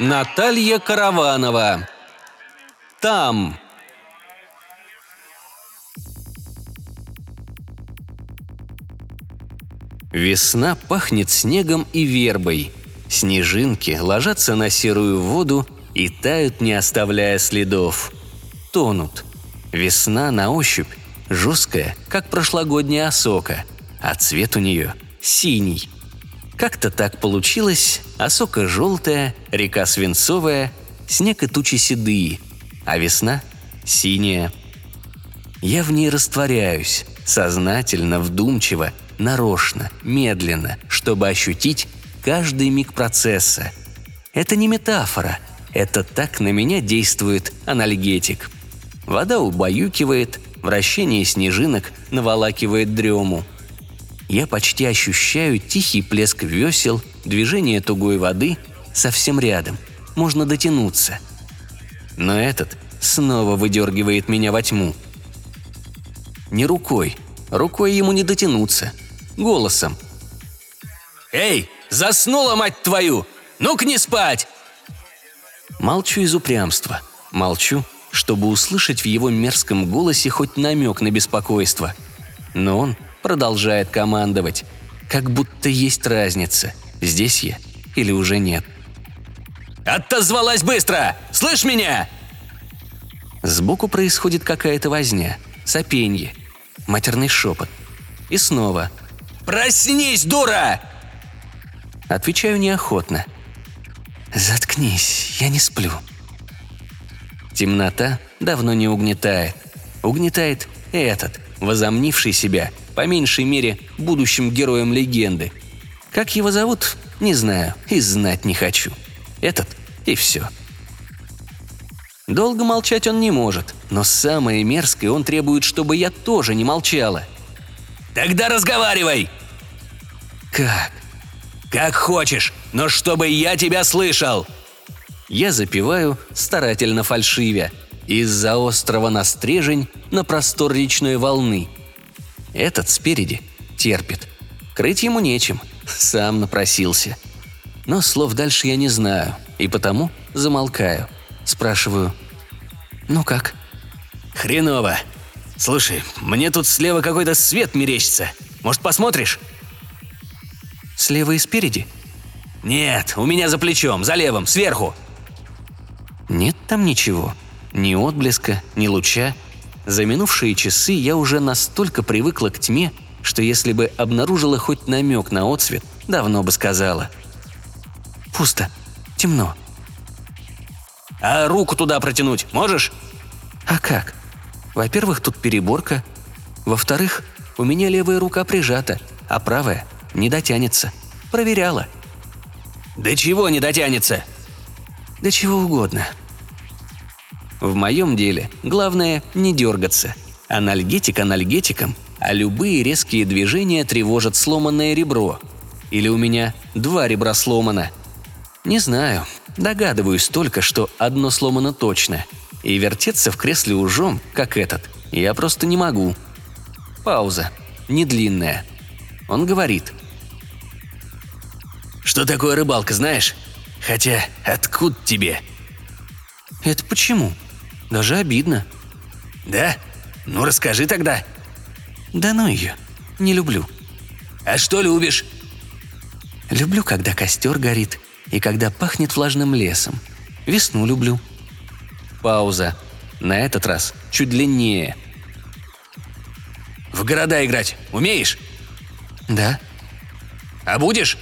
Наталья Караванова. Там. Весна пахнет снегом и вербой. Снежинки ложатся на серую воду и тают, не оставляя следов. Тонут. Весна на ощупь жесткая, как прошлогодняя осока, а цвет у нее синий. Как-то так получилось, осока желтая, река свинцовая, снег и тучи седые, а весна синяя. Я в ней растворяюсь, сознательно, вдумчиво, нарочно, медленно, чтобы ощутить каждый миг процесса. Это не метафора, это так на меня действует анальгетик. Вода убаюкивает, вращение снежинок наволакивает дрему. Я почти ощущаю тихий плеск весел, движение тугой воды совсем рядом. Можно дотянуться. Но этот снова выдергивает меня во тьму. Не рукой. Рукой ему не дотянуться – голосом. «Эй, заснула, мать твою! Ну-ка не спать!» Молчу из упрямства. Молчу, чтобы услышать в его мерзком голосе хоть намек на беспокойство. Но он продолжает командовать, как будто есть разница, здесь я или уже нет. «Отозвалась быстро! Слышь меня!» Сбоку происходит какая-то возня, сопенье, матерный шепот. И снова «Проснись, дура!» Отвечаю неохотно. «Заткнись, я не сплю». Темнота давно не угнетает. Угнетает этот, возомнивший себя, по меньшей мере, будущим героем легенды. Как его зовут, не знаю и знать не хочу. Этот и все. Долго молчать он не может, но самое мерзкое он требует, чтобы я тоже не молчала. «Тогда разговаривай!» «Как?» «Как хочешь, но чтобы я тебя слышал!» Я запеваю, старательно фальшивя, из-за острова на стрежень на простор речной волны. Этот спереди терпит. Крыть ему нечем, сам напросился. Но слов дальше я не знаю, и потому замолкаю. Спрашиваю, «Ну как?» «Хреново. Слушай, мне тут слева какой-то свет мерещится. Может, посмотришь?» Слева и спереди? Нет, у меня за плечом, за левым, сверху. Нет там ничего. Ни отблеска, ни луча. За минувшие часы я уже настолько привыкла к тьме, что если бы обнаружила хоть намек на отсвет, давно бы сказала. Пусто. Темно. А руку туда протянуть можешь? А как? Во-первых, тут переборка. Во-вторых, у меня левая рука прижата, а правая не дотянется. Проверяла. Да чего не дотянется? Да чего угодно. В моем деле главное не дергаться. Анальгетик анальгетиком, а любые резкие движения тревожат сломанное ребро. Или у меня два ребра сломано. Не знаю, догадываюсь только, что одно сломано точно. И вертеться в кресле ужом, как этот, я просто не могу. Пауза. Не длинная. Он говорит. Что такое рыбалка, знаешь? Хотя, откуда тебе?» «Это почему? Даже обидно». «Да? Ну расскажи тогда». «Да ну ее. Не люблю». «А что любишь?» «Люблю, когда костер горит и когда пахнет влажным лесом. Весну люблю». Пауза. На этот раз чуть длиннее. «В города играть умеешь?» «Да». «А будешь?»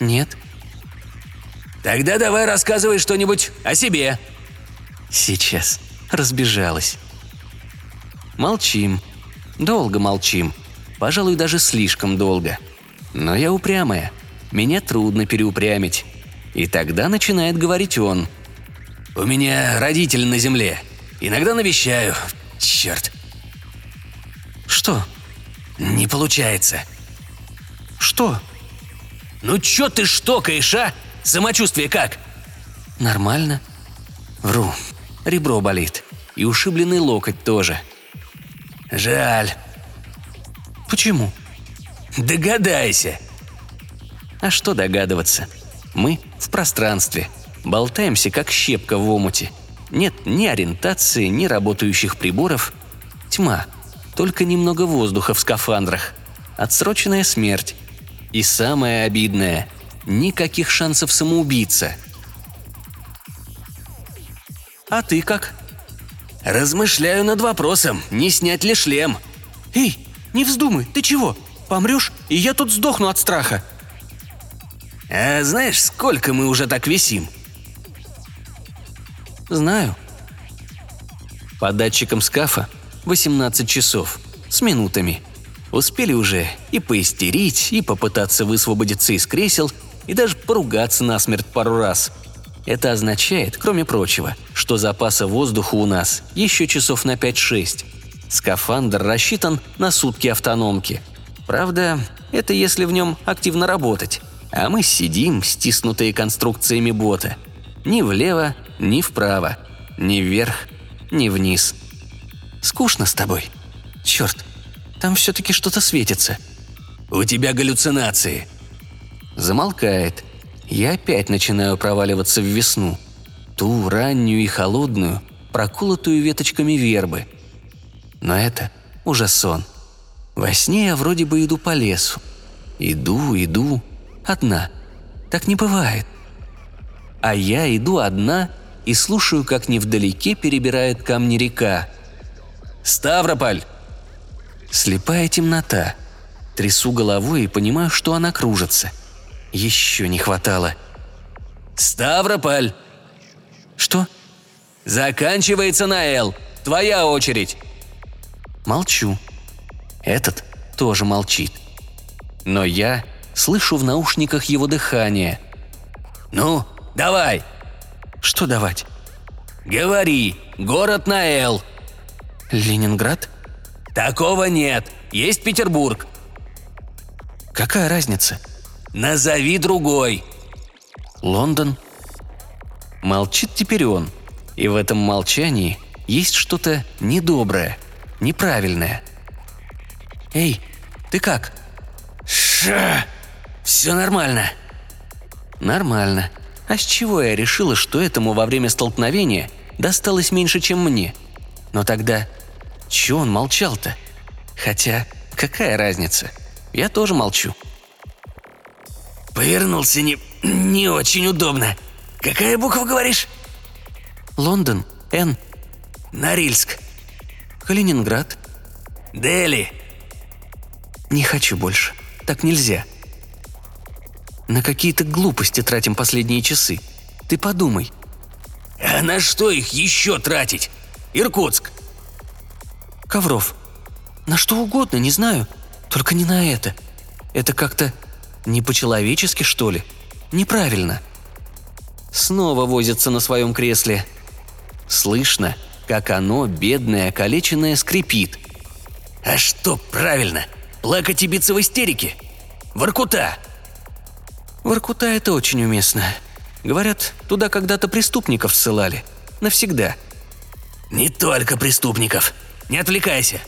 «Нет». «Тогда давай рассказывай что-нибудь о себе». «Сейчас. Разбежалась». Молчим. Долго молчим. Пожалуй, даже слишком долго. Но я упрямая. Меня трудно переупрямить. И тогда начинает говорить он. «У меня родители на земле. Иногда навещаю. Черт». «Что?» «Не получается. Что? Ну чё ты штокаешь, а? Самочувствие как? Нормально. Вру. Ребро болит. И ушибленный локоть тоже. Жаль. Почему? Догадайся. А что догадываться? Мы в пространстве. Болтаемся, как щепка в омуте. Нет ни ориентации, ни работающих приборов. Тьма. Только немного воздуха в скафандрах. Отсроченная смерть. И самое обидное – никаких шансов самоубиться. А ты как? Размышляю над вопросом, не снять ли шлем. Эй, не вздумай, ты чего? Помрешь, и я тут сдохну от страха. А знаешь, сколько мы уже так висим? Знаю. По датчикам скафа 18 часов. С минутами. Успели уже и поистерить, и попытаться высвободиться из кресел, и даже поругаться насмерть пару раз. Это означает, кроме прочего, что запаса воздуха у нас еще часов на 5-6. Скафандр рассчитан на сутки автономки. Правда, это если в нем активно работать. А мы сидим, стиснутые конструкциями бота. Ни влево, ни вправо. Ни вверх, ни вниз. Скучно с тобой. Черт, там все-таки что-то светится. У тебя галлюцинации. Замолкает. Я опять начинаю проваливаться в весну. Ту раннюю и холодную, проколотую веточками вербы. Но это уже сон. Во сне я вроде бы иду по лесу. Иду, иду, одна. Так не бывает. А я иду одна и слушаю, как невдалеке перебирает камни река. «Ставрополь!» Слепая темнота. Трясу головой и понимаю, что она кружится. Еще не хватало. «Ставрополь!» «Что?» «Заканчивается на «Л». Твоя очередь!» Молчу. Этот тоже молчит. Но я слышу в наушниках его дыхание. «Ну, давай!» «Что давать?» «Говори! Город на «Л». «Ленинград?» «Такого нет. Есть Петербург». «Какая разница?» «Назови другой». «Лондон?» Молчит теперь он. И в этом молчании есть что-то недоброе, неправильное. «Эй, ты как?» «Ша! Все нормально». «Нормально. А с чего я решила, что этому во время столкновения досталось меньше, чем мне? Но тогда чего он молчал-то? Хотя, какая разница? Я тоже молчу». «Повернулся не... не очень удобно. Какая буква говоришь?» «Лондон. Н. «Норильск». Калининград». «Дели». «Не хочу больше. Так нельзя». На какие-то глупости тратим последние часы. Ты подумай. А на что их еще тратить? Иркутск. Ковров. На что угодно, не знаю. Только не на это. Это как-то не по-человечески, что ли? Неправильно. Снова возится на своем кресле. Слышно, как оно, бедное, калеченное, скрипит. А что правильно? Плакать и биться в истерике? Воркута. Воркута это очень уместно. Говорят, туда когда-то преступников ссылали. Навсегда. Не только преступников. Не отвлекайся.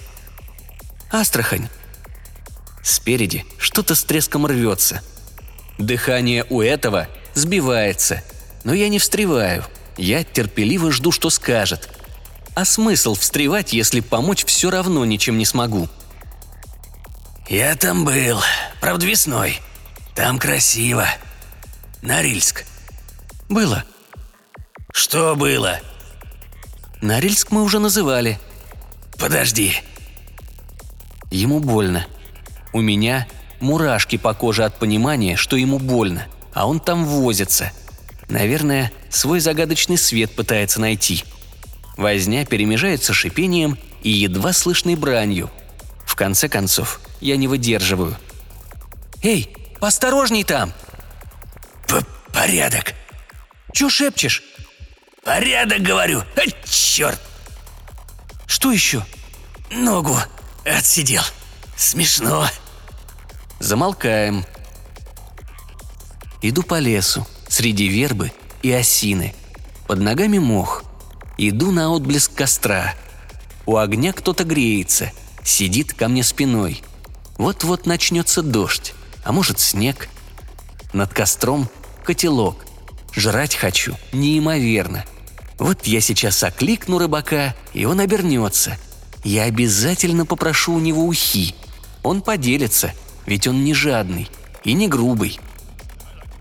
Астрахань. Спереди что-то с треском рвется. Дыхание у этого сбивается. Но я не встреваю. Я терпеливо жду, что скажет. А смысл встревать, если помочь все равно ничем не смогу? Я там был. Правда, весной. Там красиво. Норильск. Было. Что было? Норильск мы уже называли. Подожди. Ему больно. У меня мурашки по коже от понимания, что ему больно, а он там возится. Наверное, свой загадочный свет пытается найти. Возня перемежается шипением и едва слышной бранью. В конце концов, я не выдерживаю. «Эй, Осторожней там!» П «Порядок!» «Чё шепчешь?» «Порядок, говорю! А, черт!» «Что еще?» «Ногу отсидел. Смешно!» Замолкаем. Иду по лесу, среди вербы и осины. Под ногами мох. Иду на отблеск костра. У огня кто-то греется, сидит ко мне спиной. Вот-вот начнется дождь, а может снег. Над костром котелок. Жрать хочу неимоверно. Вот я сейчас окликну рыбака, и он обернется. Я обязательно попрошу у него ухи. Он поделится, ведь он не жадный и не грубый.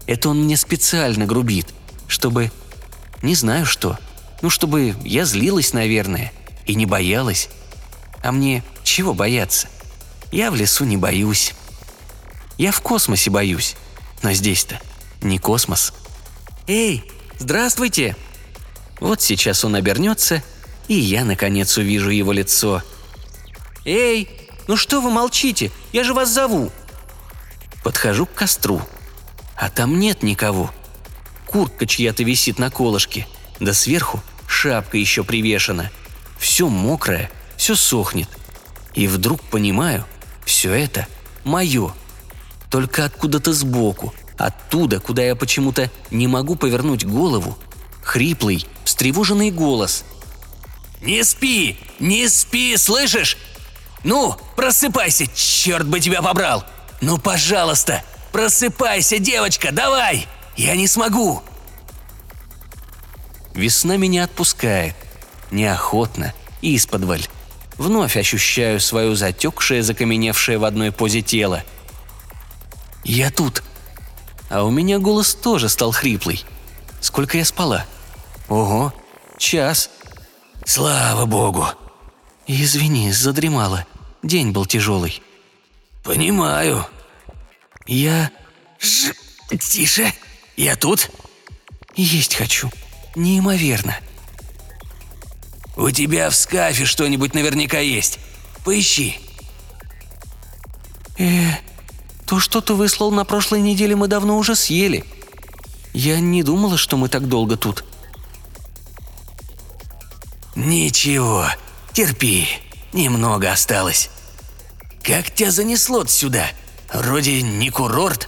Это он мне специально грубит, чтобы... Не знаю что. Ну, чтобы я злилась, наверное, и не боялась. А мне чего бояться? Я в лесу не боюсь. Я в космосе боюсь. Но здесь-то не космос. «Эй, здравствуйте!» Вот сейчас он обернется, и я, наконец, увижу его лицо. «Эй, ну что вы молчите? Я же вас зову!» Подхожу к костру. А там нет никого. Куртка чья-то висит на колышке, да сверху шапка еще привешена. Все мокрое, все сохнет. И вдруг понимаю, все это мое. Только откуда-то сбоку, оттуда, куда я почему-то не могу повернуть голову, хриплый, встревоженный голос. «Не спи! Не спи, слышишь? Ну, просыпайся, черт бы тебя побрал! Ну, пожалуйста, просыпайся, девочка, давай! Я не смогу!» Весна меня отпускает. Неохотно, исподволь. Вновь ощущаю свое затекшее, закаменевшее в одной позе тело. «Я тут!» А у меня голос тоже стал хриплый. Сколько я спала? Ого, час. Слава богу. Извини, задремала. День был тяжелый. Понимаю. Я... Ж... Тише. Я тут. Есть хочу. Неимоверно. У тебя в скафе что-нибудь наверняка есть. Поищи. Э, то, что ты выслал на прошлой неделе, мы давно уже съели. Я не думала, что мы так долго тут. Ничего, терпи. Немного осталось. Как тебя занесло сюда? Вроде не курорт.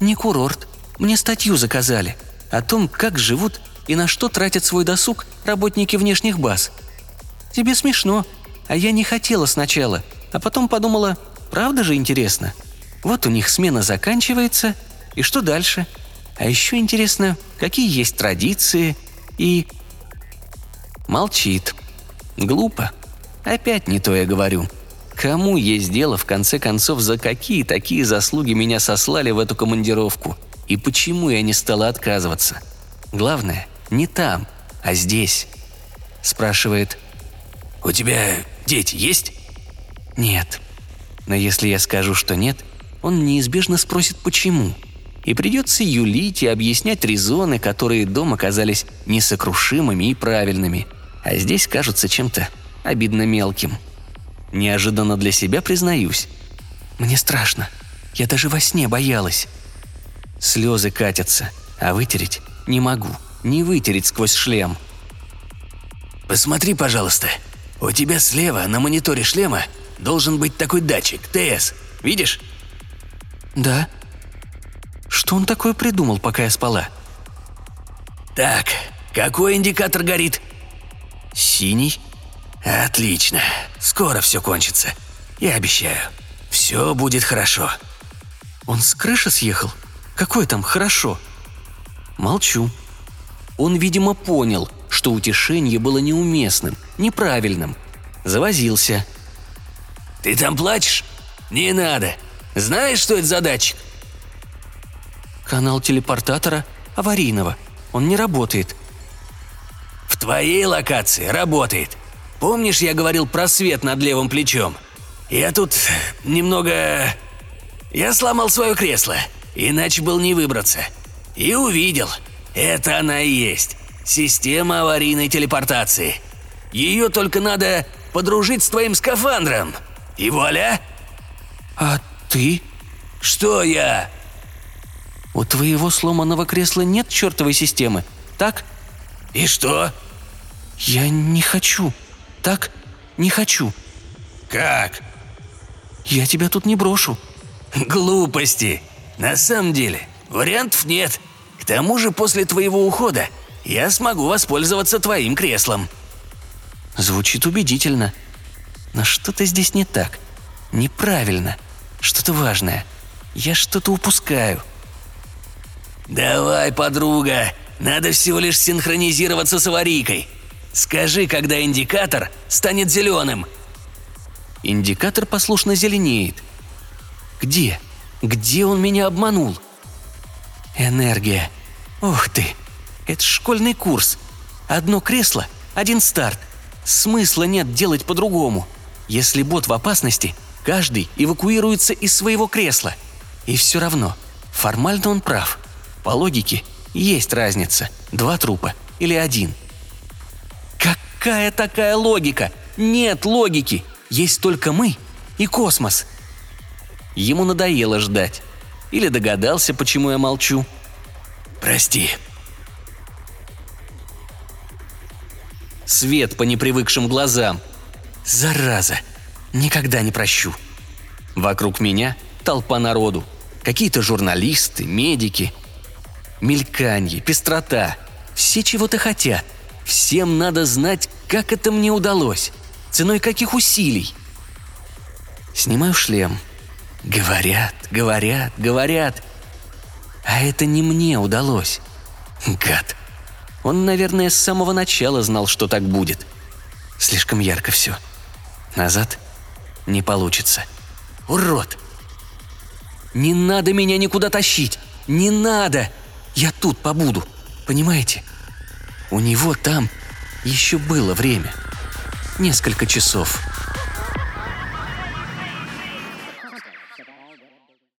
Не курорт. Мне статью заказали. О том, как живут и на что тратят свой досуг работники внешних баз. Тебе смешно, а я не хотела сначала, а потом подумала, правда же интересно? Вот у них смена заканчивается, и что дальше? А еще интересно, какие есть традиции и... Молчит. Глупо. Опять не то я говорю. Кому есть дело, в конце концов, за какие такие заслуги меня сослали в эту командировку? И почему я не стала отказываться? Главное, не там, а здесь. Спрашивает. «У тебя дети есть?» «Нет». Но если я скажу, что нет, он неизбежно спросит, почему. И придется юлить и объяснять резоны, которые дома казались несокрушимыми и правильными, а здесь кажутся чем-то обидно мелким. Неожиданно для себя признаюсь. Мне страшно. Я даже во сне боялась. Слезы катятся, а вытереть не могу. Не вытереть сквозь шлем. «Посмотри, пожалуйста. У тебя слева на мониторе шлема должен быть такой датчик, ТС. Видишь?» «Да». Что он такое придумал, пока я спала? «Так, какой индикатор горит?» «Синий». «Отлично. Скоро все кончится. Я обещаю. Все будет хорошо». «Он с крыши съехал? Какое там хорошо?» Молчу. Он, видимо, понял, что утешение было неуместным, неправильным. Завозился. «Ты там плачешь? Не надо. Знаешь, что это за датчик?» «Канал телепортатора аварийного. Он не работает». «В твоей локации работает. Помнишь, я говорил про свет над левым плечом? Я тут немного... Я сломал свое кресло, иначе был не выбраться. И увидел. Это она и есть. Система аварийной телепортации. Ее только надо подружить с твоим скафандром. И вуаля!» «А ты?» «Что я?» «У твоего сломанного кресла нет чертовой системы, так?» «И что?» «Я не хочу. Так? Не хочу». «Как?» «Я тебя тут не брошу». «Глупости. На самом деле, Вариантов нет. К тому же после твоего ухода я смогу воспользоваться твоим креслом». Звучит убедительно. Но что-то здесь не так. Неправильно. Что-то важное. Я что-то упускаю. «Давай, подруга, надо всего лишь синхронизироваться с аварийкой. Скажи, когда индикатор станет зеленым». Индикатор послушно зеленеет. Где? Где он меня обманул? Энергия. Ух ты! Это школьный курс. Одно кресло, один старт. Смысла нет делать по-другому. Если бот в опасности, каждый эвакуируется из своего кресла. И все равно, формально он прав. По логике, есть разница. Два трупа или один. Какая такая логика? Нет логики. Есть только мы и космос. Ему надоело ждать. Или догадался, почему я молчу. «Прости», Свет по непривыкшим глазам. Зараза! Никогда не прощу. Вокруг меня толпа народу. Какие-то журналисты, медики. Мельканье, пестрота. Все чего-то хотят. Всем надо знать, как это мне удалось. Ценой каких усилий. Снимаю шлем. Говорят, говорят, говорят. А это не мне удалось. Гад. Он, наверное, с самого начала знал, что так будет. Слишком ярко все. Назад не получится. Урод! Не надо меня никуда тащить! Не надо! Я тут побуду. Понимаете? У него там еще было время. Несколько часов.